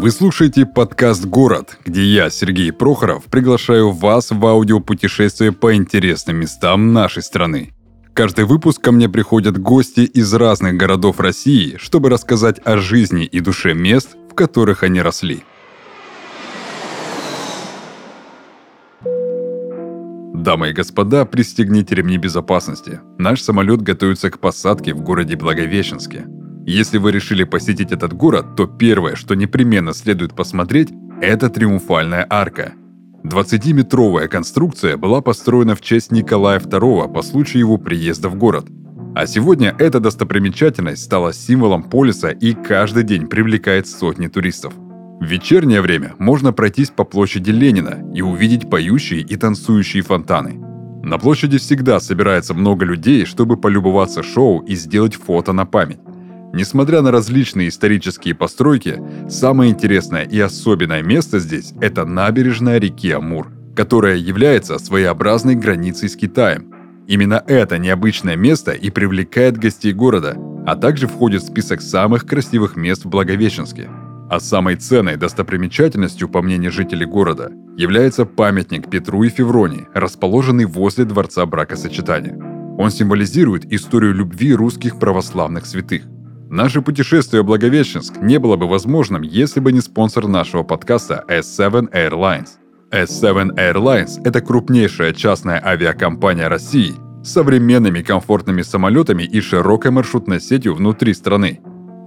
Вы слушаете подкаст «Город», где я, Сергей Прохоров, приглашаю вас в аудиопутешествие по интересным местам нашей страны. Каждый выпуск ко мне приходят гости из разных городов России, чтобы рассказать о жизни и душе мест, в которых они росли. Дамы и господа, пристегните ремни безопасности. Наш самолет готовится к посадке в городе Благовещенске – если вы решили посетить этот город, то первое, что непременно следует посмотреть, это Триумфальная арка. 20-метровая конструкция была построена в честь Николая II по случаю его приезда в город. А сегодня эта достопримечательность стала символом полиса и каждый день привлекает сотни туристов. В вечернее время можно пройтись по площади Ленина и увидеть поющие и танцующие фонтаны. На площади всегда собирается много людей, чтобы полюбоваться шоу и сделать фото на память. Несмотря на различные исторические постройки, самое интересное и особенное место здесь – это набережная реки Амур, которая является своеобразной границей с Китаем. Именно это необычное место и привлекает гостей города, а также входит в список самых красивых мест в Благовещенске. А самой ценной достопримечательностью, по мнению жителей города, является памятник Петру и Февронии, расположенный возле Дворца бракосочетания. Он символизирует историю любви русских православных святых – Наше путешествие в Благовещенск не было бы возможным, если бы не спонсор нашего подкаста S7 Airlines. S7 Airlines – это крупнейшая частная авиакомпания России с современными комфортными самолетами и широкой маршрутной сетью внутри страны.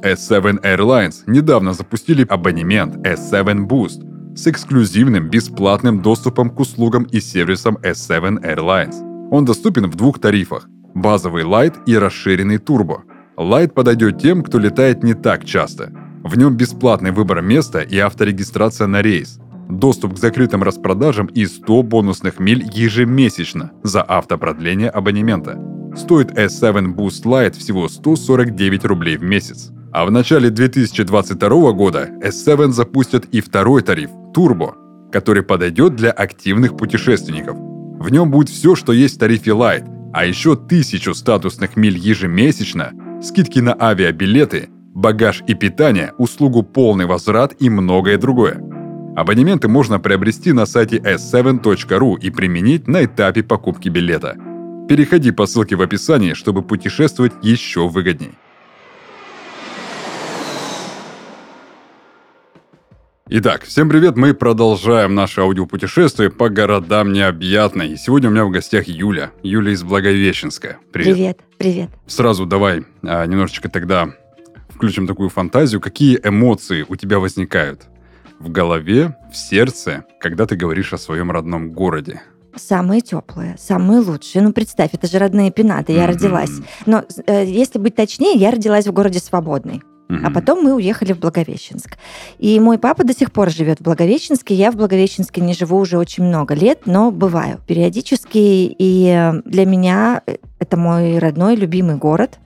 S7 Airlines недавно запустили абонемент S7 Boost с эксклюзивным бесплатным доступом к услугам и сервисам S7 Airlines. Он доступен в двух тарифах – базовый Light и расширенный Turbo – Light подойдет тем, кто летает не так часто. В нем бесплатный выбор места и авторегистрация на рейс. Доступ к закрытым распродажам и 100 бонусных миль ежемесячно за автопродление абонемента. Стоит S7 Boost Lite всего 149 рублей в месяц. А в начале 2022 года S7 запустят и второй тариф – Turbo, который подойдет для активных путешественников. В нем будет все, что есть в тарифе Lite, а еще тысячу статусных миль ежемесячно скидки на авиабилеты, багаж и питание, услугу полный возврат и многое другое. Абонементы можно приобрести на сайте s7.ru и применить на этапе покупки билета. Переходи по ссылке в описании, чтобы путешествовать еще выгоднее. Итак, всем привет, мы продолжаем наше аудиопутешествие по городам необъятной. И сегодня у меня в гостях Юля, Юля из Благовещенска. Привет. Привет, привет. Сразу давай а, немножечко тогда включим такую фантазию. Какие эмоции у тебя возникают в голове, в сердце, когда ты говоришь о своем родном городе? Самые теплые, самые лучшие. Ну, представь, это же родные пенаты, я mm-hmm. родилась. Но, э, если быть точнее, я родилась в городе Свободный. А потом мы уехали в Благовещенск. И мой папа до сих пор живет в Благовещенске. Я в Благовещенске не живу уже очень много лет, но бываю периодически. И для меня это мой родной, любимый город.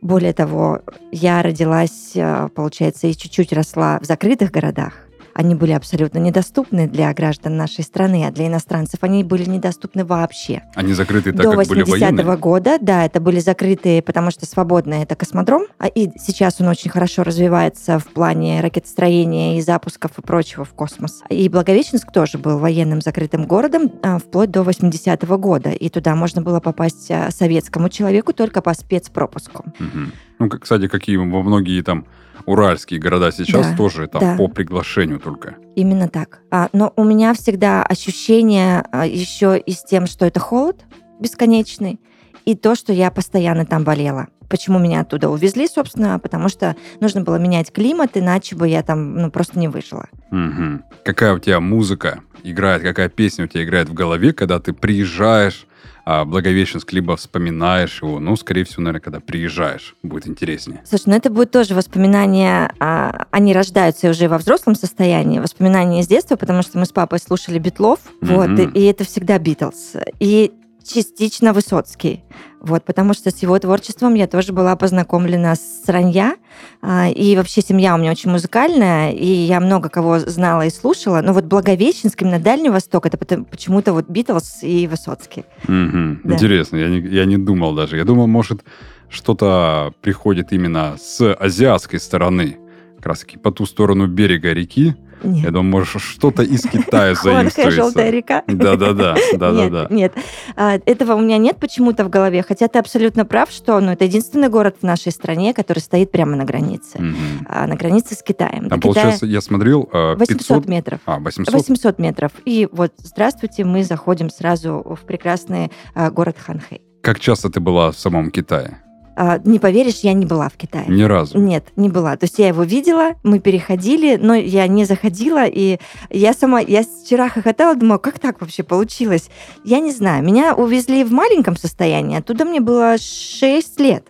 Более того, я родилась, э, получается, и чуть-чуть росла в закрытых городах они были абсолютно недоступны для граждан нашей страны, а для иностранцев они были недоступны вообще. Они закрыты так, До как были военные? До года, да, это были закрытые, потому что свободный это космодром, а и сейчас он очень хорошо развивается в плане ракетостроения и запусков и прочего в космос. И Благовещенск тоже был военным закрытым городом а, вплоть до 80-го года, и туда можно было попасть а, советскому человеку только по спецпропуску. Угу. Ну, кстати, какие во многие там уральские города сейчас да, тоже там да. по приглашению только. Именно так. А, но у меня всегда ощущение а, еще и с тем, что это холод бесконечный, и то, что я постоянно там болела. Почему меня оттуда увезли, собственно, потому что нужно было менять климат, иначе бы я там ну, просто не выжила. Угу. Какая у тебя музыка играет, какая песня у тебя играет в голове, когда ты приезжаешь а Благовещенск либо вспоминаешь его, ну, скорее всего, наверное, когда приезжаешь, будет интереснее. Слушай, ну это будет тоже воспоминания, а, они рождаются уже во взрослом состоянии, воспоминания с детства, потому что мы с папой слушали Битлов, mm-hmm. вот, и, и это всегда Битлз. И частично Высоцкий. Вот, потому что с его творчеством я тоже была познакомлена с ранья. А, и вообще семья у меня очень музыкальная, и я много кого знала и слушала. Но вот Благовещенск, именно Дальний Восток, это почему-то вот Битлз и Высоцкий. Угу. Да. Интересно, я не, я не думал даже. Я думал, может, что-то приходит именно с азиатской стороны как раз таки по ту сторону берега реки. Нет. Я думаю, может, что-то из Китая Хуанхэ, желтая заимствуется. река. Да-да-да, Нет, да-да-да. нет. А, Этого у меня нет почему-то в голове, хотя ты абсолютно прав, что ну, это единственный город в нашей стране, который стоит прямо на границе, а, на границе с Китаем. Там, получается, я смотрел, э, 800 500... метров. А, 800? 800 метров. И вот, здравствуйте, мы заходим сразу в прекрасный а, город Ханхэй. Как часто ты была в самом Китае? А, Не поверишь, я не была в Китае. Ни разу. Нет, не была. То есть я его видела, мы переходили, но я не заходила, и я сама, я вчера хохотала, думала, как так вообще получилось? Я не знаю. Меня увезли в маленьком состоянии, оттуда мне было 6 лет.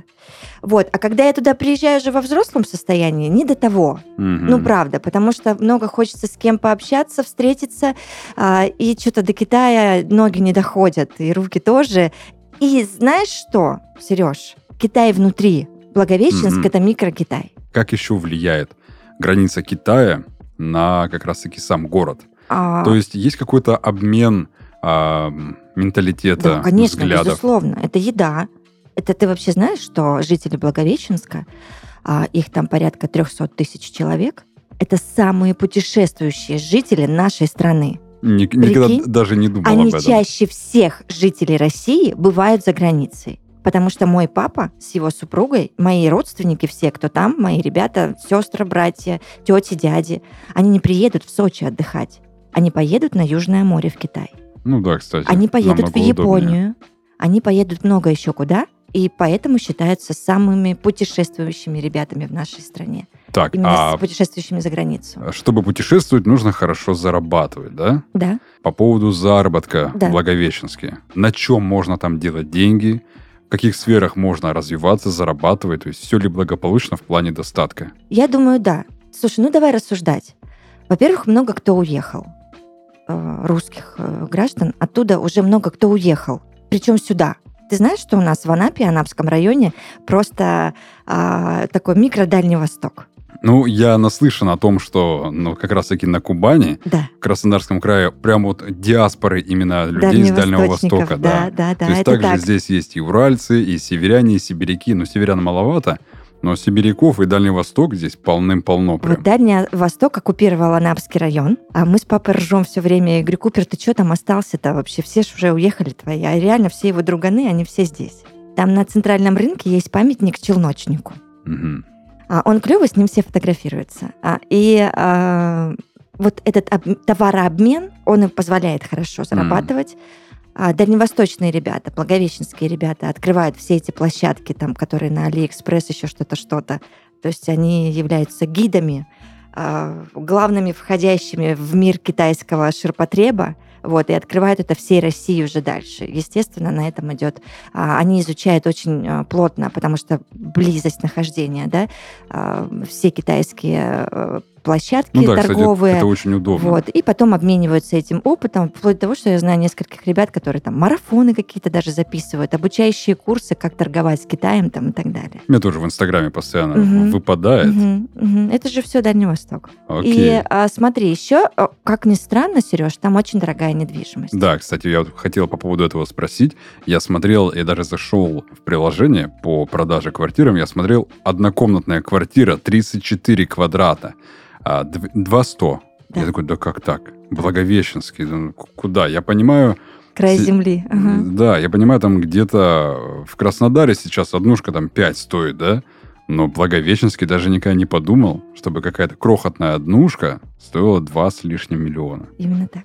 Вот. А когда я туда приезжаю уже во взрослом состоянии, не до того. Мгм. Ну, правда, потому что много хочется с кем пообщаться, встретиться, а, и что-то до Китая ноги не доходят, и руки тоже. И знаешь что, Сереж? Китай внутри. Благовещенск Мгм. это микро-Китай. Как еще влияет граница Китая на как раз-таки сам город? А, То есть есть какой-то обмен а, менталитета, да, конечно, взглядов? безусловно. Это еда. Это ты вообще знаешь, что жители Благовещенска, а, их там порядка 300 тысяч человек, это самые путешествующие жители нашей страны. Ни- никогда Прикинь, даже не думал Они об этом. чаще всех жителей России бывают за границей. Потому что мой папа с его супругой, мои родственники все, кто там, мои ребята, сестры, братья, тети, дяди, они не приедут в Сочи отдыхать. Они поедут на Южное море в Китай. Ну да, кстати. Они поедут в намного удобнее. Японию. Они поедут много еще куда. И поэтому считаются самыми путешествующими ребятами в нашей стране. Так, Именно а с путешествующими за границу. чтобы путешествовать, нужно хорошо зарабатывать, да? Да. По поводу заработка Да. в Благовещенске. На чем можно там делать деньги? В каких сферах можно развиваться, зарабатывать? То есть все ли благополучно в плане достатка? Я думаю, да. Слушай, ну давай рассуждать. Во-первых, много кто уехал. Э, Русских э, граждан. Оттуда уже много кто уехал. Причем сюда. Ты знаешь, что у нас в Анапе, Анапском районе, просто а, такой микро-Дальний Восток? Ну, я наслышан о том, что ну, как раз-таки на Кубани, Да. в Краснодарском крае, прям вот диаспоры именно людей с Дальнего Востока. Да, да, да, То есть это также так. здесь есть и уральцы, и северяне, и сибиряки. Ну, северян маловато, но сибиряков и Дальний Восток здесь полным-полно прям. Вот Дальний Восток оккупировал Анапский район, а мы с папой ржем все время. Я говорю, Купер, ты что там остался-то вообще? Все ж уже уехали твои, а реально все его друганы, они все здесь. Там на центральном рынке есть памятник челночнику. Мгм. А, Он клевый, с ним все фотографируются. А, И а, вот этот об- товарообмен, он им позволяет хорошо зарабатывать. А Дальневосточные ребята, благовещенские ребята открывают все эти площадки, там, которые на Алиэкспресс, еще что-то, что-то. То есть они являются гидами, главными входящими в мир китайского ширпотреба, вот, и открывают это всей России уже дальше. Естественно, на этом идет... а, Они изучают очень а, плотно, потому что близость нахождения, да, а, все китайские площадки Ну да, кстати, торговые. это очень удобно. Вот, и потом обмениваются этим опытом, вплоть до того, что я знаю нескольких ребят, которые там марафоны какие-то даже записывают, обучающие курсы, как торговать с Китаем там и так далее. Мне тоже в Инстаграме постоянно Мгм. выпадает. Мгм, мгм. Это же все Дальний Восток. Окей. И а, смотри, еще, как ни странно, Сереж, там очень дорогая недвижимость. Да, кстати, я хотел по поводу этого спросить. Я смотрел, я даже зашел в приложение по продаже квартирам, я смотрел однокомнатная квартира 34 квадрата, а, дв- 200. Да. Я такой, да как так? Благовещенский, ну, куда? Я понимаю, Край Си- земли. ага. да, я понимаю, там где-то в Краснодаре сейчас однушка там 5 стоит, да? Но Благовещенский даже никогда не подумал, чтобы какая-то крохотная однушка стоила 2 с лишним миллиона. Именно так.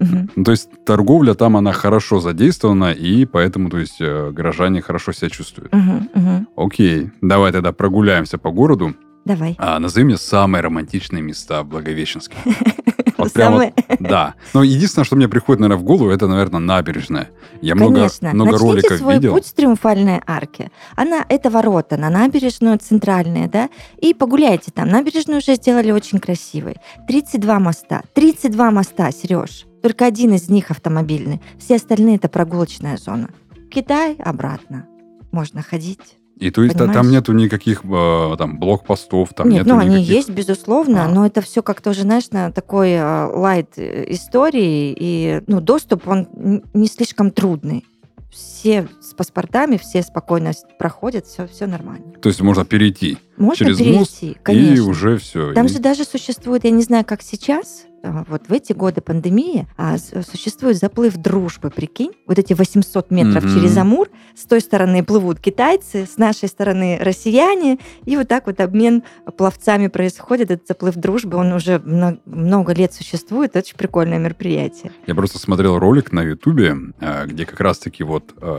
Мгм. Ну, то есть торговля там, она хорошо задействована, и поэтому, то есть, э, горожане хорошо себя чувствуют. Мгм, мгм. Окей, давай тогда прогуляемся по городу. Давай. А, назови мне самые романтичные места в Благовещенске. Вот прям вот, да. Но единственное, что мне приходит, наверное, в голову, это, наверное, набережная. Я много, Конечно. много Начните роликов свой видел. путь с Триумфальной арки. Она, это ворота на набережную центральные, да, и погуляйте там. Набережную уже сделали очень красивой. 32 моста. 32 моста, Сереж. Только один из них автомобильный. Все остальные это прогулочная зона. Китай обратно. Можно ходить. И то есть там Понимаешь? нету никаких э, там блокпостов, там Нет, нету ну они никаких... есть, безусловно, А. но это все как-то уже, знаешь, на такой э, лайт э, истории, и ну, доступ, он не слишком трудный. все с паспортами, все спокойно проходят, все, все нормально. То есть можно перейти можно через перейти, мост, конечно. и уже все. Там и... же даже существует, я не знаю, как сейчас, а, вот в эти годы пандемии а, существует заплыв дружбы, прикинь, вот эти 800 метров Мгм. через Амур, с той стороны плывут китайцы, с нашей стороны россияне, и вот так вот обмен пловцами происходит, этот заплыв дружбы, он уже мно- много лет существует, очень прикольное мероприятие. Я просто смотрел ролик на Ютубе, э, где как раз-таки вот э,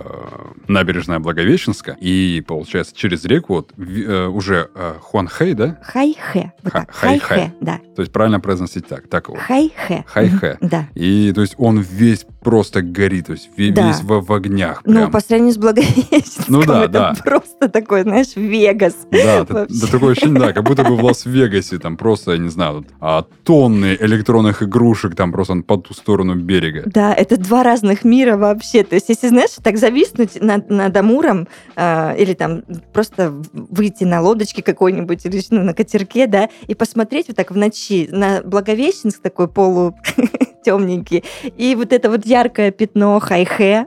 набережная Благовещенска, и, получается, через реку вот э, уже Хуанхэй, да? Хай-хэ, вот Ха- хай-хэ, да, То есть правильно произносить так, так вот. хай-хэ. Хай-хэ. Да. И, то есть, он весь просто горит, то есть, ве- Да. весь в, в огнях. Ну, прям. по сравнению с Благовещенском, Ну да, это да. просто такой, знаешь, Вегас. Да, да, да, такое ощущение, да, как будто бы в Лас-Вегасе там просто, я не знаю, а, тонны электронных игрушек там просто по ту сторону берега. Да, это два разных мира вообще. То есть, если, знаешь, так зависнуть над, над Амуром, э, или там просто выйти на лодочке какой-нибудь, или ну, на катерке, да, и посмотреть вот так в ночи на Благовещенск такой полу темненький, и вот это вот яркое пятно хай-хэ.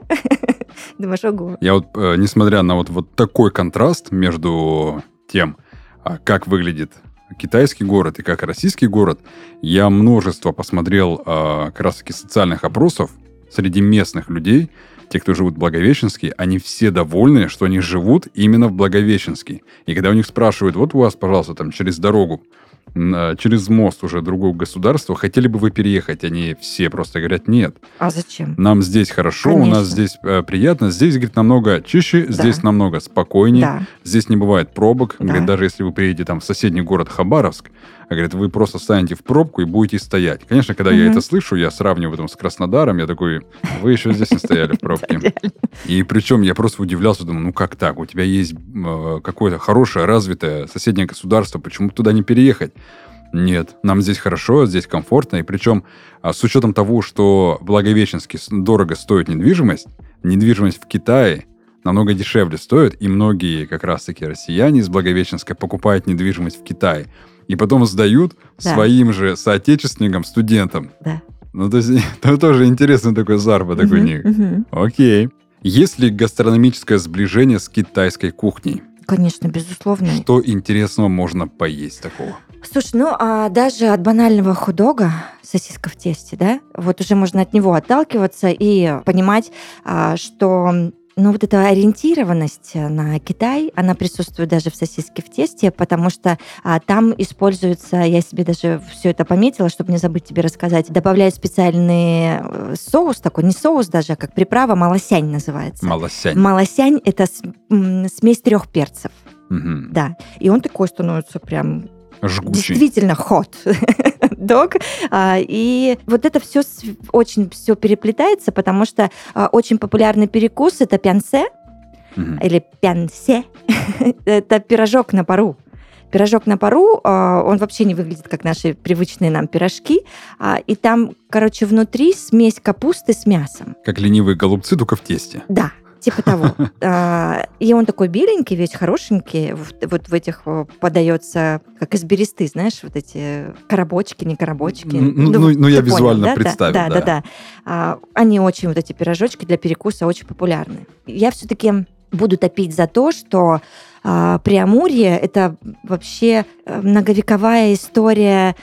Думаешь, ого. Я вот, э, несмотря на вот, вот такой контраст между тем, а, как выглядит китайский город и как российский город, я множество посмотрел а, как раз-таки социальных опросов среди местных людей, те, кто живут в Благовещенске, они все довольны, что они живут именно в Благовещенске. И когда у них спрашивают, вот у вас, пожалуйста, там через дорогу, через мост уже другого государства, хотели бы вы переехать? Они все просто говорят, нет, А зачем? нам здесь хорошо, у Конечно. нас здесь э, приятно, здесь, говорит, намного чище, здесь намного спокойнее, Да. здесь не бывает пробок. Да. Говорит, даже если вы приедете там в соседний город Хабаровск, а, говорит, вы просто станете в пробку и будете стоять. Конечно, когда я Мгм. это слышу, я сравниваю там с Краснодаром, я такой, вы еще здесь не стояли в пробке. И причем я просто удивлялся, думаю, ну как так? У тебя есть э, какое-то хорошее, развитое соседнее государство, почему туда не переехать? Нет, нам здесь хорошо, здесь комфортно. И причем а, с учетом того, что Благовещенске дорого стоит недвижимость, недвижимость в Китае намного дешевле стоит, и многие как раз-таки россияне из Благовещенска покупают недвижимость в Китае. И потом сдают Да. своим же соотечественникам, студентам. Да. Ну, то есть, это тоже интересный такой заработок у Мгм, них. мгм. Окей. Есть ли гастрономическое сближение с китайской кухней? Конечно, безусловно. Что интересного можно поесть такого? Слушай, ну а даже от банального худога, сосиска в тесте, да, вот уже можно от него отталкиваться и понимать, а, что ну, вот эта ориентированность на Китай, она присутствует даже в сосиске в тесте, потому что а, там используется, я себе даже все это пометила, чтобы не забыть тебе рассказать, добавляют специальный э, соус такой, не соус даже, а как приправа, малосянь называется. Малосянь. Малосянь – это смесь трех перцев, Мгм. да. И он такой становится прям Жгучий. действительно ход дог. А, И вот это все очень все переплетается, потому что а, очень популярный перекус это пянсе Мгм. или пянсе. это пирожок на пару. Пирожок на пару, а, он вообще не выглядит как наши привычные нам пирожки. И там, короче, внутри смесь капусты с мясом. Как ленивые голубцы, только в тесте. Да, типа того. А, И он такой беленький, весь хорошенький. Вот в этих э, подается, как из бересты, знаешь, вот эти коробочки, не коробочки. Ну, ну, ну, ну, я визуально представил, Да, да, да. Они очень, вот эти пирожочки для перекуса очень популярны. Я все-таки буду топить за то, что а, Преамурье – это вообще э, многовековая история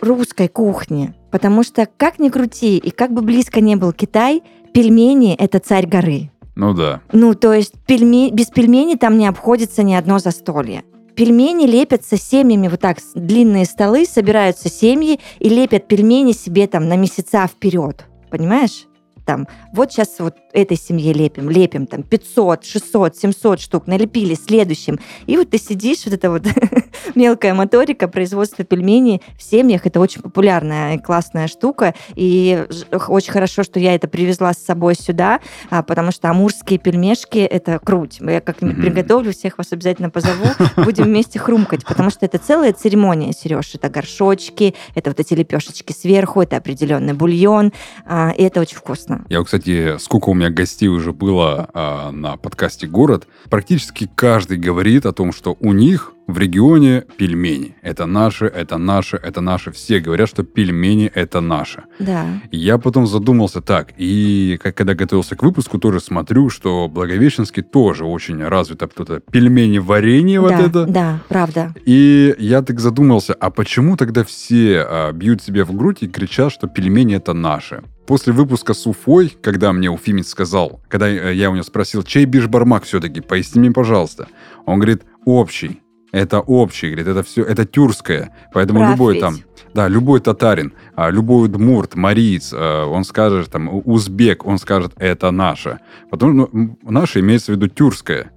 русской кухни. Потому что, как ни крути, и как бы близко не был Китай, пельмени – это царь горы. Ну да. Ну, то есть пельме- без пельменей там не обходится ни одно застолье. Пельмени лепятся семьями, вот так, длинные столы, собираются семьи и лепят пельмени себе там на месяца вперед. Понимаешь? Там, вот сейчас вот этой семье лепим, лепим там 500, 600, 700 штук, налепили следующим. И вот ты сидишь, вот это вот мелкая моторика, производство пельменей в семьях, это очень популярная и классная штука. И очень хорошо, что я это привезла с собой сюда, а, потому что амурские пельмешки – это круть. Я как-нибудь Мгм. приготовлю, всех вас обязательно позову, будем вместе хрумкать, потому что это целая церемония, Сереж. Это горшочки, это вот эти лепешечки сверху, это определенный бульон, а, и это очень вкусно. Я, кстати, сколько у меня гостей уже было а, на подкасте «Город», практически каждый говорит о том, что у них в регионе пельмени. Это наши, это наши, это наши. Все говорят, что пельмени это наши. Да. Я потом задумался так, и как, когда готовился к выпуску, тоже смотрю, что Благовещенский тоже очень развито кто-то пельмени, варенье вот да, это. Да, правда. И я так задумался, а почему тогда все а, бьют себе в грудь и кричат, что пельмени это наши? После выпуска с Уфой, когда мне Уфимец сказал, когда я у него спросил, чей бишбармак все-таки, поясни мне, пожалуйста. Он говорит, общий это общий, говорит, это все, это тюркское. Поэтому Прав любой ведь. там, да, любой татарин, а, любой удмурт, мариец, а, он скажет, там, узбек, он скажет, это наше. Потом, ну, наше имеется в виду тюркское.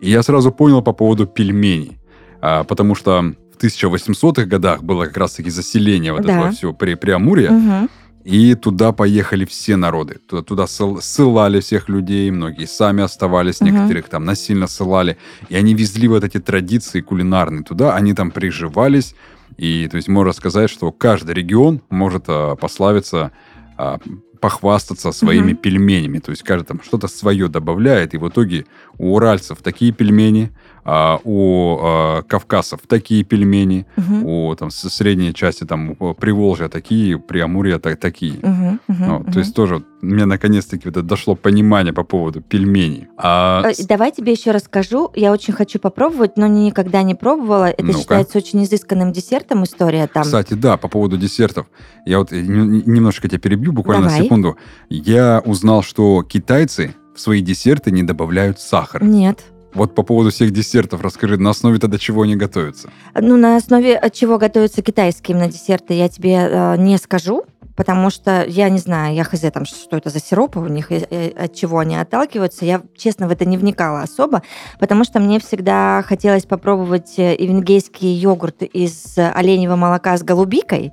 И я сразу понял по поводу пельменей. А, потому что в 1800-х годах было как раз-таки заселение вот Да. этого всего при, Преамурья. Мгм. И туда поехали все народы. Туда, туда ссыл- ссылали всех людей, многие сами оставались, Мгм. некоторых там насильно ссылали. И они везли вот эти традиции кулинарные туда, они там приживались. И, то есть, можно сказать, что каждый регион может а, пославиться, а, похвастаться своими Мгм. пельменями. То есть, каждый там что-то свое добавляет. И в итоге у уральцев такие пельмени, а, у а, кавказцев такие пельмени, Мгм. у там, средней части там у Приволжья такие, у Приамурья так, такие. Мгм. Мгм. Ну, Мгм. То есть тоже мне наконец-таки вот дошло понимание по поводу пельменей. А, Э, Давай тебе еще расскажу. Я очень хочу попробовать, но никогда не пробовала. Это Ну-ка. считается очень изысканным десертом история там. Кстати, да, по поводу десертов. Я вот э, н- немножечко тебя перебью, буквально Давай. секунду. Я узнал, что китайцы в свои десерты не добавляют сахар. Нет. Вот по поводу всех десертов расскажи, на основе тогда чего они готовятся? Ну, на основе от чего готовятся китайские именно десерты, я тебе э, не скажу, потому что я не знаю, я хз там, что это за сиропы у них, и, и от чего они отталкиваются. Я, честно, в это не вникала особо, потому что мне всегда хотелось попробовать э, ивенгейский йогурт из э, оленевого молока с голубикой.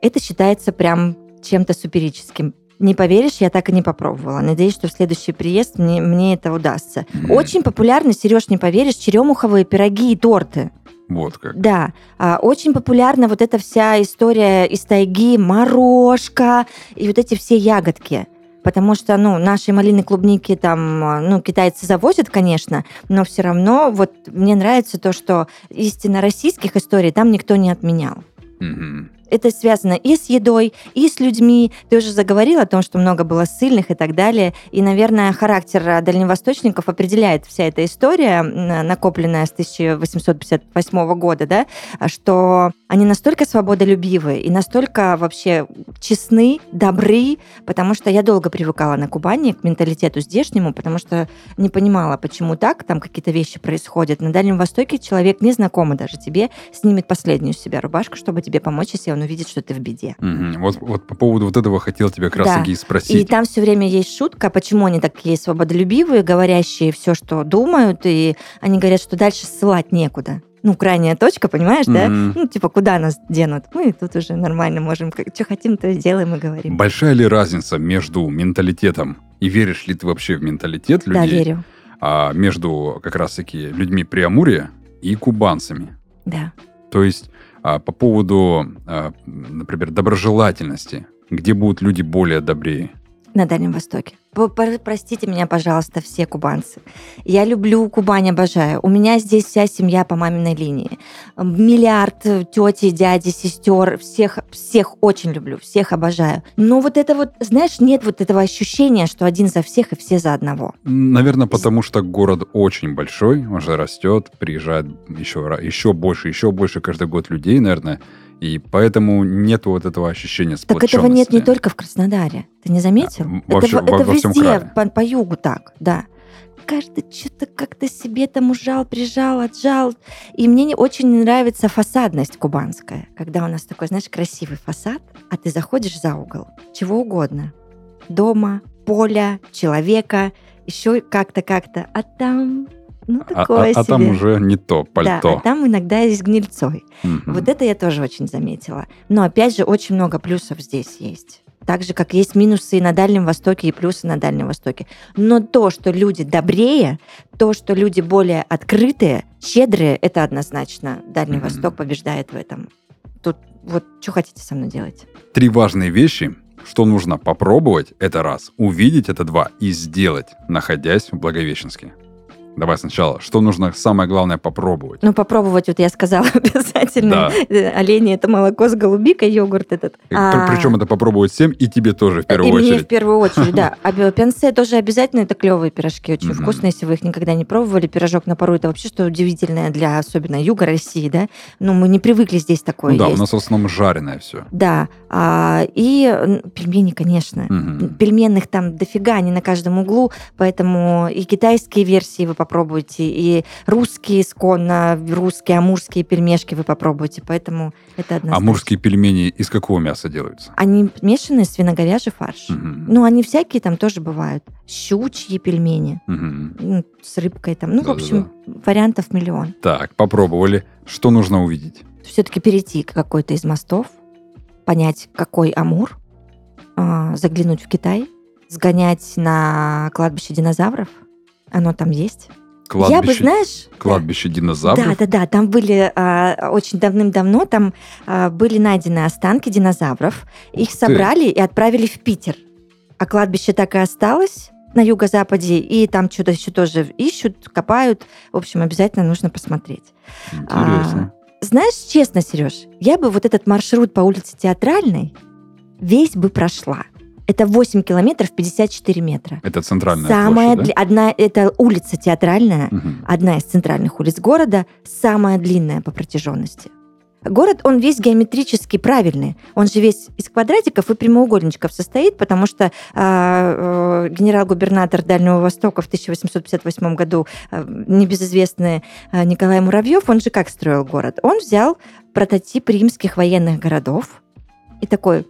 Это считается прям чем-то суперическим. Не поверишь, я так и не попробовала. Надеюсь, что в следующий приезд мне, мне это удастся. Мгм. Очень популярны, Сереж, не поверишь, черемуховые пироги и торты. Вот как. Да, а, очень популярна вот эта вся история из тайги, морожка и вот эти все ягодки. Потому что, ну, наши малины, клубники там, а, ну, китайцы завозят, конечно, но все равно вот мне нравится то, что истинно российских историй там никто не отменял. Мгм. Это связано и с едой, и с людьми. Ты уже заговорил о том, что много было ссыльных и так далее. И, наверное, характер а, дальневосточников определяет вся эта история, накопленная с 1858 года, да, что они настолько свободолюбивы и настолько вообще честны, добры, потому что я долго привыкала на Кубани к менталитету здешнему, потому что не понимала, почему так, там какие-то вещи происходят. На Дальнем Востоке человек, незнакомый даже тебе, снимет последнюю с себя рубашку, чтобы тебе помочь, если он увидит, что ты в беде. Мгм. Вот, вот по поводу вот этого хотел тебя как Да. раз-таки и И спросить. там все время есть шутка, почему они такие свободолюбивые, говорящие все, что думают, и они говорят, что дальше ссылать некуда. Ну, крайняя точка, понимаешь, да? Мгм. Ну, типа, куда нас денут? Мы тут уже нормально можем, что хотим, то и сделаем и говорим. Большая ли разница между менталитетом и веришь ли ты вообще в менталитет людей? Да, верю. а, между как раз-таки людьми Приамурья и кубанцами. Да. То есть а, по поводу, а, например, доброжелательности, где будут люди более добрее. На Дальнем Востоке. Простите меня, пожалуйста, все кубанцы. Я люблю Кубань, обожаю. У меня здесь вся семья по маминой линии. Миллиард тети, дяди, сестер. Всех, всех очень люблю, всех обожаю. Но вот это вот, знаешь, нет вот этого ощущения, что один за всех и все за одного. Наверное, потому что город очень большой, он же растет, приезжает еще, еще больше, еще больше каждый год людей, наверное, и поэтому нет вот этого ощущения Так этого нет не только в Краснодаре. Ты не заметил? А, во это всё- в- это во- во везде, по, по югу так, да. Каждый что-то как-то себе там ужал, прижал, отжал. И мне не очень нравится фасадность кубанская, когда у нас такой, знаешь, красивый фасад, а ты заходишь за угол, чего угодно. Дома, поля, человека, еще как-то, как-то. А там, ну, А, такое а- а там себе. уже не то, Да, пальто. а там иногда есть гнильцой. Мгм. Вот это я тоже очень заметила. Но опять же, очень много плюсов здесь есть. Так же, как есть минусы и на Дальнем Востоке, и плюсы на Дальнем Востоке. Но то, что люди добрее, то, что люди более открытые, щедрые, это однозначно. Дальний Мгм. Восток побеждает в этом. Тут вот что хотите со мной делать? Три важные вещи, что нужно попробовать, это раз, увидеть это два и сделать, находясь в Благовещенске. Давай сначала. Что нужно самое главное попробовать? Ну, попробовать, вот я сказала обязательно. Да. Олени это молоко с голубикой, йогурт этот. А... Причем это попробовать всем и тебе тоже в первую и очередь. мне в первую очередь, да. А пенсе тоже обязательно, это клевые пирожки, очень вкусные, если вы их никогда не пробовали. Пирожок на пару это вообще что удивительное для особенно юга России, да. Ну, мы не привыкли здесь такое Ну да, у нас в основном жареное все. Да. А, и пельмени, конечно. Пельменных там дофига, они на каждом углу, поэтому и китайские версии вы попробуйте, и русские исконно, русские, амурские пельмешки вы попробуйте, поэтому это однозначно. Амурские пельмени из какого мяса делаются? Они смешанные свино-говяжий фарш. Угу. Ну, они всякие там тоже бывают. Щучьи пельмени угу. с рыбкой там. Ну, да, в общем, да, да. вариантов миллион. Так, попробовали. Что нужно увидеть? Все-таки перейти к какой-то из мостов, понять, какой Амур, а, заглянуть в Китай, сгонять на кладбище динозавров. Оно там есть. Кладбище, я бы, знаешь... Кладбище да, динозавров? Да, да, да. Там были а, очень давным-давно, там а, были найдены останки динозавров. Их собрали и отправили в Питер. А кладбище так и осталось на юго-западе, и там что-то еще тоже ищут, копают. В общем, обязательно нужно посмотреть. Интересно. А, знаешь, честно, Сереж, я бы вот этот маршрут по улице Театральной весь бы прошла. Это 8 километров 54 метра. Это центральная самая площадь, да? одна Это улица театральная, угу. одна из центральных улиц города, самая длинная по протяженности. Город, он весь геометрически правильный. Он же весь из квадратиков и прямоугольничков состоит, потому что э, э, генерал-губернатор Дальнего Востока в 1858 году, э, небезызвестный э, Николай Муравьев, он же как строил город? Он взял прототип римских военных городов и такой,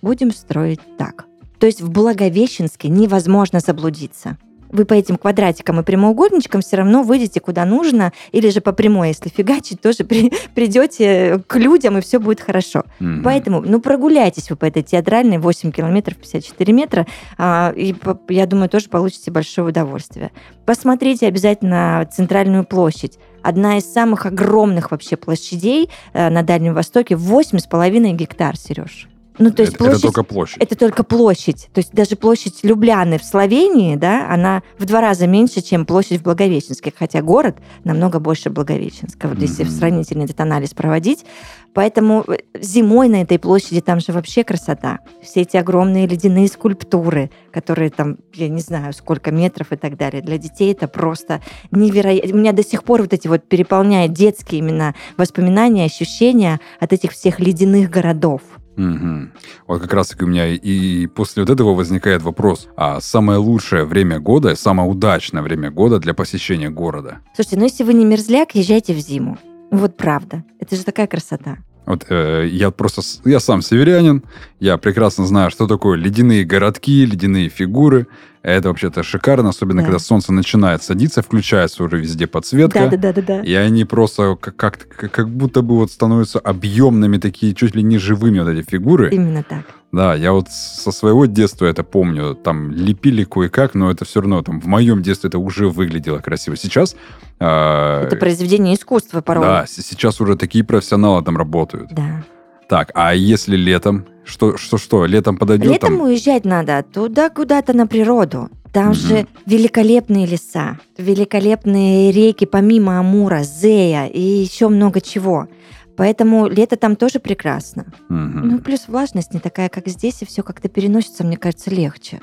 будем строить так. То есть в Благовещенске невозможно заблудиться. Вы по этим квадратикам и прямоугольничкам все равно выйдете куда нужно, или же по прямой, если фигачить, тоже при, придете к людям, и все будет хорошо. Mm-hmm. Поэтому, ну, прогуляйтесь вы по этой театральной 8 километров 54 метра, а, и, я думаю, тоже получите большое удовольствие. Посмотрите обязательно центральную площадь одна из самых огромных вообще площадей э, на Дальнем Востоке, 8,5 гектар, Сереж. Ну, то есть это, площадь, это только площадь. Это только площадь. То есть даже площадь Любляны в Словении, да, она в два раза меньше, чем площадь в Благовещенске, хотя город намного больше Благовещенска, вот mm-hmm. если сравнительный этот анализ проводить. Поэтому э, зимой на этой площади там же вообще красота. Все эти огромные ледяные скульптуры, которые там, я не знаю, сколько метров и так далее. Для детей это просто невероятно. У меня до сих пор вот эти вот переполняют детские именно воспоминания, ощущения от этих всех ледяных городов. Угу. Вот как раз таки у меня и после вот этого возникает вопрос, а самое лучшее время года, самое удачное время года для посещения города? Слушайте, ну если вы не мерзляк, езжайте в зиму. Вот правда. Это же такая красота. Вот э, я просто, я сам северянин, я прекрасно знаю, что такое ледяные городки, ледяные фигуры. Это вообще-то шикарно, особенно да. когда солнце начинает садиться, включается уже везде подсветка. Да, да, да, да, да. И они просто как, как, как будто бы вот становятся объемными, такие чуть ли не живыми вот эти фигуры. Именно так. Да, я вот со своего детства это помню. Там лепили кое-как, но это все равно там в моем детстве это уже выглядело красиво. Сейчас... Э, это произведение искусства порой. Да, сейчас уже такие профессионалы там работают. Да. Так, а если летом? Что, что, что, летом подойдет? Летом там... уезжать надо туда, куда-то на природу. Там угу. же великолепные леса, великолепные реки, помимо Амура, Зея и еще много чего. Поэтому лето там тоже прекрасно. Угу. Ну, плюс влажность не такая, как здесь, и все как-то переносится, мне кажется, легче.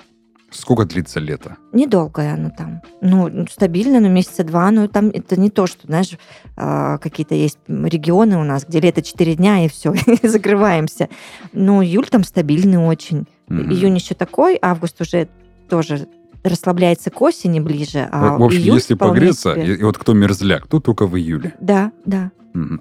Сколько длится лето? Недолгое оно там. Ну, стабильно, ну, месяца два. Но там это не то, что, знаешь, а, какие-то есть регионы у нас, где лето 4 дня, и все, закрываемся. Но июль там стабильный очень. Mm-hmm. Июнь еще такой, август уже тоже расслабляется к осени ближе. А в общем, если погреться, и, и вот кто мерзляк, то только в июле. Да, да.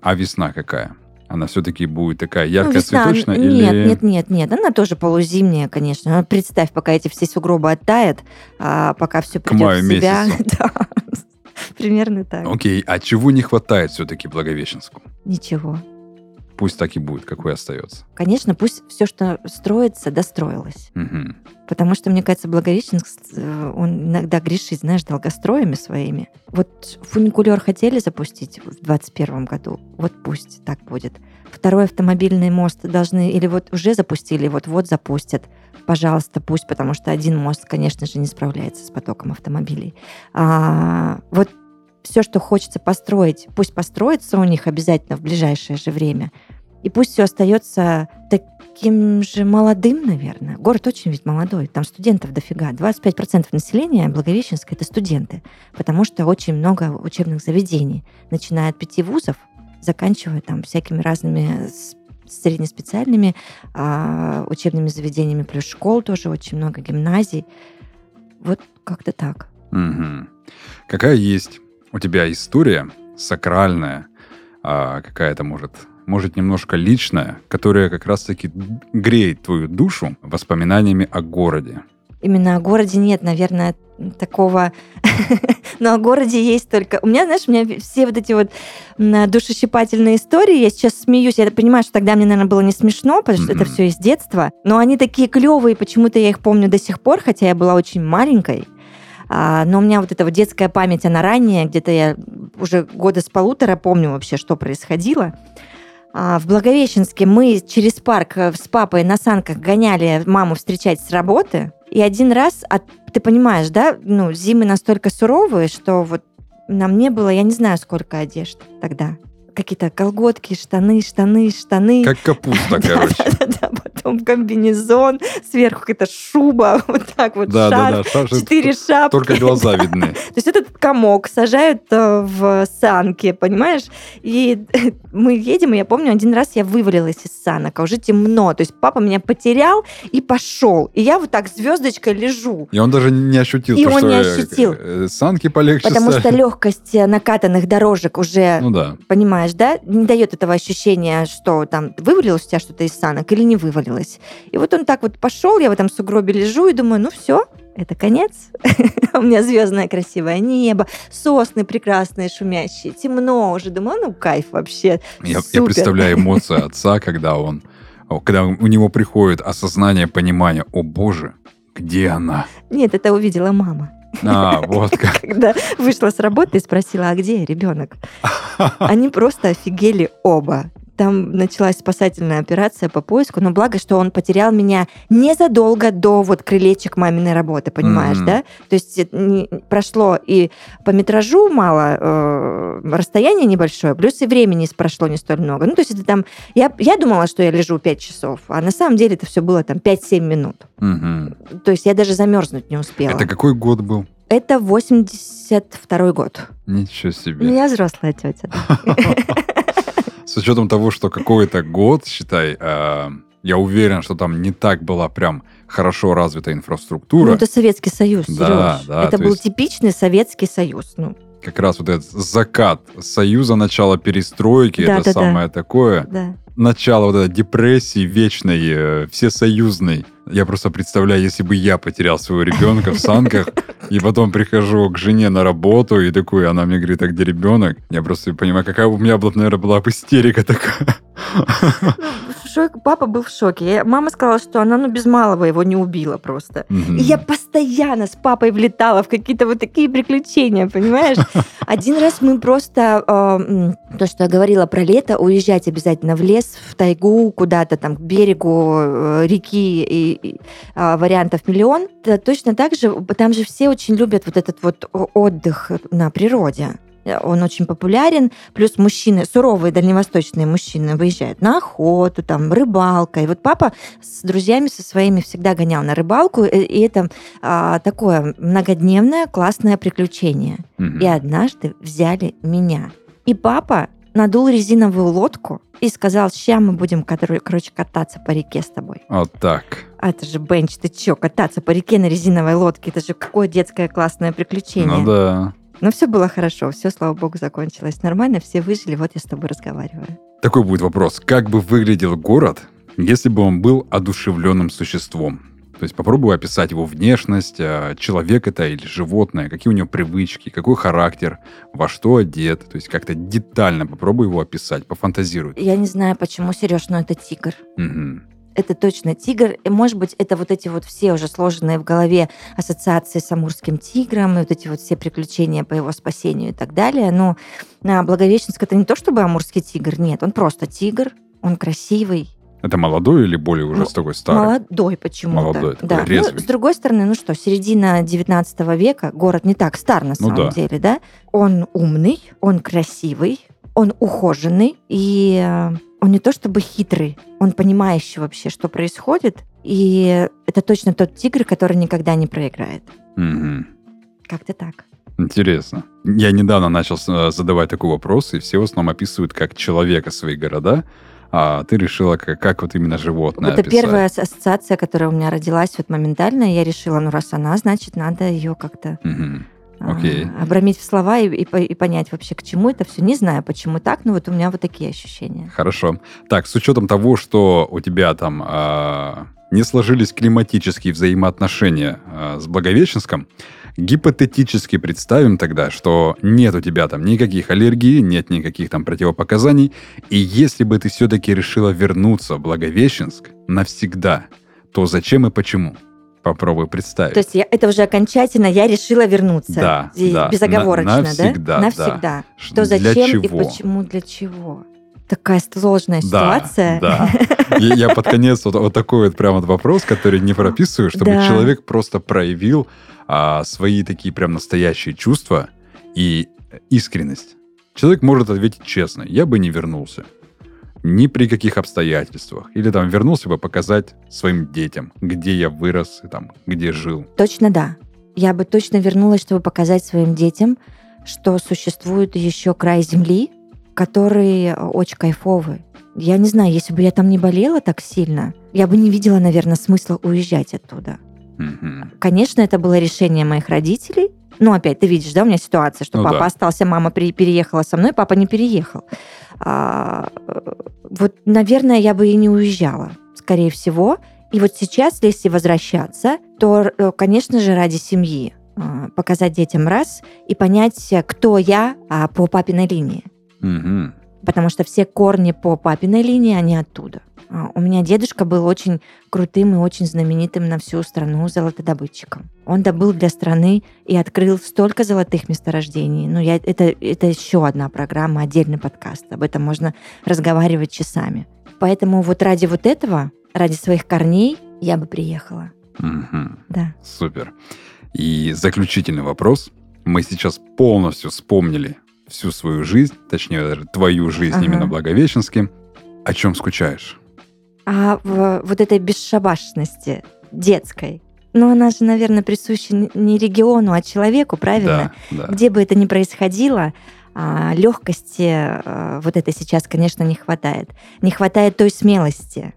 А весна какая? Она все-таки будет такая яркая, ну, цветочная? Нет, или... нет, нет, нет. Она тоже полузимняя, конечно. Представь, пока эти все сугробы оттают, а пока все придет в себя. да. Примерно так. Окей, а чего не хватает все-таки Благовещенску? Ничего. Пусть так и будет, какой остается. Конечно, пусть все, что строится, достроилось. Угу. Потому что, мне кажется, Благовещенск, э, он иногда грешит, знаешь, долгостроями своими. Вот фуникулер хотели запустить в 2021 году, вот пусть так будет. Второй автомобильный мост должны, или вот уже запустили, вот-вот запустят. Пожалуйста, пусть, потому что один мост, конечно же, не справляется с потоком автомобилей. А, вот все, что хочется построить, пусть построится у них обязательно в ближайшее же время. И пусть все остается таким же молодым, наверное. Город очень ведь молодой, там студентов дофига. 25% населения Благовещенска — это студенты, потому что очень много учебных заведений, начиная от пяти вузов, заканчивая там всякими разными среднеспециальными а, учебными заведениями, плюс школ тоже очень много, гимназий. Вот как-то так. Угу. Какая есть у тебя история сакральная, а, какая-то, может, может, немножко личная, которая как раз-таки греет твою душу воспоминаниями о городе? Именно о городе нет, наверное, такого... Но о городе есть только... У меня, знаешь, у меня все вот эти вот душещипательные истории, я сейчас смеюсь, я понимаю, что тогда мне, наверное, было не смешно, потому что mm-hmm. это все из детства, но они такие клевые, почему-то я их помню до сих пор, хотя я была очень маленькой. А, но у меня вот эта вот детская память, она ранняя, где-то я уже года с полутора помню вообще, что происходило. А, в Благовещенске мы через парк э, с папой на санках гоняли маму встречать с работы. И один раз, а ты понимаешь, да, ну, зимы настолько суровые, что вот нам не было, я не знаю, сколько одежд тогда какие-то колготки, штаны, штаны, штаны. Как капуста, короче. Да, потом комбинезон, сверху какая-то шуба, вот так вот, да, шарф, да, да, четыре шапки. Только глаза видны. То есть этот комок сажают э, в санки, понимаешь? И мы едем, и я помню, один раз я вывалилась из санок, а уже темно. То есть папа меня потерял и пошел. И я вот так звездочкой лежу. И он даже не ощутил, и то, он что не ощутил. Э, санки полегче Потому стали. что легкость накатанных дорожек уже, ну, да. понимаешь, да, не дает этого ощущения, что там вывалилось у тебя что-то из санок или не вывалилось. И вот он так вот пошел, я в этом сугробе лежу и думаю, ну все, это конец. У меня звездное красивое небо, сосны прекрасные, шумящие, темно уже. Думаю, ну кайф вообще. Я, я представляю эмоции отца, когда он, когда у него приходит осознание, понимание, о боже, где она? Нет, это увидела мама. А, вот как. Когда вышла с работы и спросила, а где ребенок? Они просто офигели оба. Там началась спасательная операция по поиску, но благо, что он потерял меня незадолго до вот крылечек маминой работы, понимаешь, mm-hmm. да? То есть не, прошло и по метражу мало, э, расстояние небольшое, плюс и времени прошло не столь много. Ну, то есть это там... Я, я думала, что я лежу 5 часов, а на самом деле это все было там 5-7 минут. Mm-hmm. То есть я даже замерзнуть не успела. Это какой год был? Это 82 год. Ничего себе. Ну, я взрослая тетя. С учетом того, что какой-то год, считай, э, я уверен, что там не так была прям хорошо развита инфраструктура. Ну, это Советский Союз, да, Да, это был есть... типичный Советский Союз. Ну. Как раз вот этот закат Союза, начало перестройки, да, это да, самое да. такое. Да. Начало вот этой депрессии вечной, э, всесоюзной. Я просто представляю, если бы я потерял своего ребенка в санках, и потом прихожу к жене на работу, и такой, она мне говорит, а где ребенок? Я просто понимаю, какая у меня, наверное, была бы истерика такая. Шок, папа был в шоке. Я, мама сказала, что она ну, без малого его не убила просто. И я постоянно с папой влетала в какие-то вот такие приключения, понимаешь? Один раз мы просто, э, то, что я говорила про лето, уезжать обязательно в лес, в тайгу, куда-то там к берегу э, реки, и, и э, вариантов миллион. Точно так же, там же все очень любят вот этот вот отдых на природе он очень популярен. Плюс мужчины, суровые дальневосточные мужчины выезжают на охоту, там, рыбалка. И вот папа с друзьями со своими всегда гонял на рыбалку, и это а, такое многодневное классное приключение. Mm-hmm. И однажды взяли меня. И папа надул резиновую лодку и сказал, сейчас мы будем, короче, кататься по реке с тобой. Вот так. А это же, Бенч, ты чё, кататься по реке на резиновой лодке? Это же какое детское классное приключение. Ну да. Но все было хорошо, все, слава богу, закончилось нормально, все выжили, вот я с тобой разговариваю. Такой будет вопрос. Как бы выглядел город, если бы он был одушевленным существом? То есть попробуй описать его внешность, а, человек это или животное, какие у него привычки, какой характер, во что одет. То есть как-то детально попробуй его описать, пофантазируй. Я не знаю, почему, Сереж, но это тигр. Угу. Это точно тигр. И, может быть, это вот эти вот все уже сложенные в голове ассоциации с амурским тигром, и вот эти вот все приключения по его спасению и так далее. Но а, Благовещенск это не то чтобы амурский тигр, нет, он просто тигр, он красивый, это молодой или более уже с такой старый? Молодой почему-то. Молодой, такой да. резвый. Ну, с другой стороны, ну что, середина 19 века, город не так стар на Ну самом да. деле, да? Он умный, он красивый, он ухоженный, и э, он не то чтобы хитрый, он понимающий вообще, что происходит, и это точно тот тигр, который никогда не проиграет. Мгм. Как-то так. Интересно. Я недавно начал э, задавать такой вопрос, и все в основном описывают как человека свои города, а ты решила, как, как вот именно животное это описать. первая ас- ассоциация, которая у меня родилась вот моментально, я решила, ну раз она, значит, надо ее как-то Мгм. а, Окей. обрамить в слова и, и и понять вообще, к чему это все. Не знаю, почему так, но вот у меня вот такие ощущения. Хорошо. Так, с учетом того, что у тебя там а, не сложились климатические взаимоотношения а, с Благовещенском, гипотетически представим тогда, что нет у тебя там никаких аллергий, нет никаких там противопоказаний, и если бы ты все-таки решила вернуться в Благовещенск навсегда, то зачем и почему? Попробуй представить. То есть я, это уже окончательно я решила вернуться. Да, И да. Безоговорочно, На- да? навсегда, да. Навсегда. Ш- Что для зачем и чего? почему для чего? Такая сложная Да, ситуация. да. Я, я под конец вот, вот такой вот прям вот вопрос, который не прописываю, чтобы Да. человек просто проявил а, свои такие прям настоящие чувства и искренность. Человек может ответить честно, я бы не вернулся. Ни при каких обстоятельствах. Или там вернулся бы показать своим детям, где я вырос, и там, где жил. Точно да. Я бы точно вернулась, чтобы показать своим детям, что существует еще край земли, который э, очень кайфовый. Я не знаю, если бы я там не болела так сильно, я бы не видела, наверное, смысла уезжать оттуда. Мгм. Конечно, это было решение моих родителей. Ну, опять, ты видишь, да, у меня ситуация, что Ну папа да. остался, мама при- переехала со мной, папа не переехал. А, вот, наверное, я бы и не уезжала, скорее всего. И вот сейчас, если возвращаться, то, э, конечно же, ради семьи а, показать детям раз и понять, э, кто я а, по папиной линии. Мгм. Потому что все корни по папиной линии, они оттуда. А, У меня дедушка был очень крутым и очень знаменитым на всю страну золотодобытчиком. Он добыл для страны и открыл столько золотых месторождений. Ну, я, это, это еще одна программа, отдельный подкаст. Об этом можно разговаривать часами. Поэтому вот ради вот этого, ради своих корней, я бы приехала. Мгм. Да. Супер. И заключительный вопрос. Мы сейчас полностью вспомнили всю свою жизнь, точнее, даже твою жизнь Ага. именно в Благовещенске. О чем скучаешь? А в вот этой бесшабашности детской, ну, она же, наверное, присуща не региону, а человеку, правильно? Да, да. Где бы это ни происходило, а, легкости а, вот этой сейчас, конечно, не хватает. Не хватает той смелости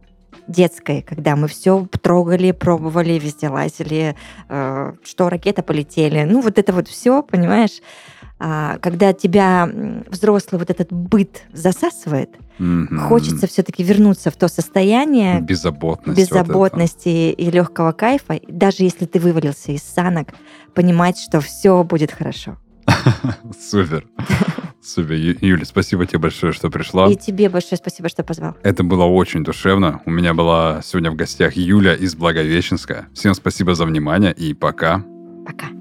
детской, когда мы все трогали, пробовали, везде лазили, э, что ракета полетели. Ну, вот это вот все, понимаешь? А, Когда тебя взрослый вот этот быт засасывает, Мгм. хочется все-таки вернуться в то состояние Беззаботность. вот беззаботности и легкого кайфа, даже если ты вывалился из санок, понимать, что все будет хорошо. Супер. Супер. Юля, спасибо тебе большое, что пришла. И тебе большое спасибо, что позвал. Это было очень душевно. У меня была сегодня в гостях Юля из Благовещенска. Всем спасибо за внимание и пока. Пока.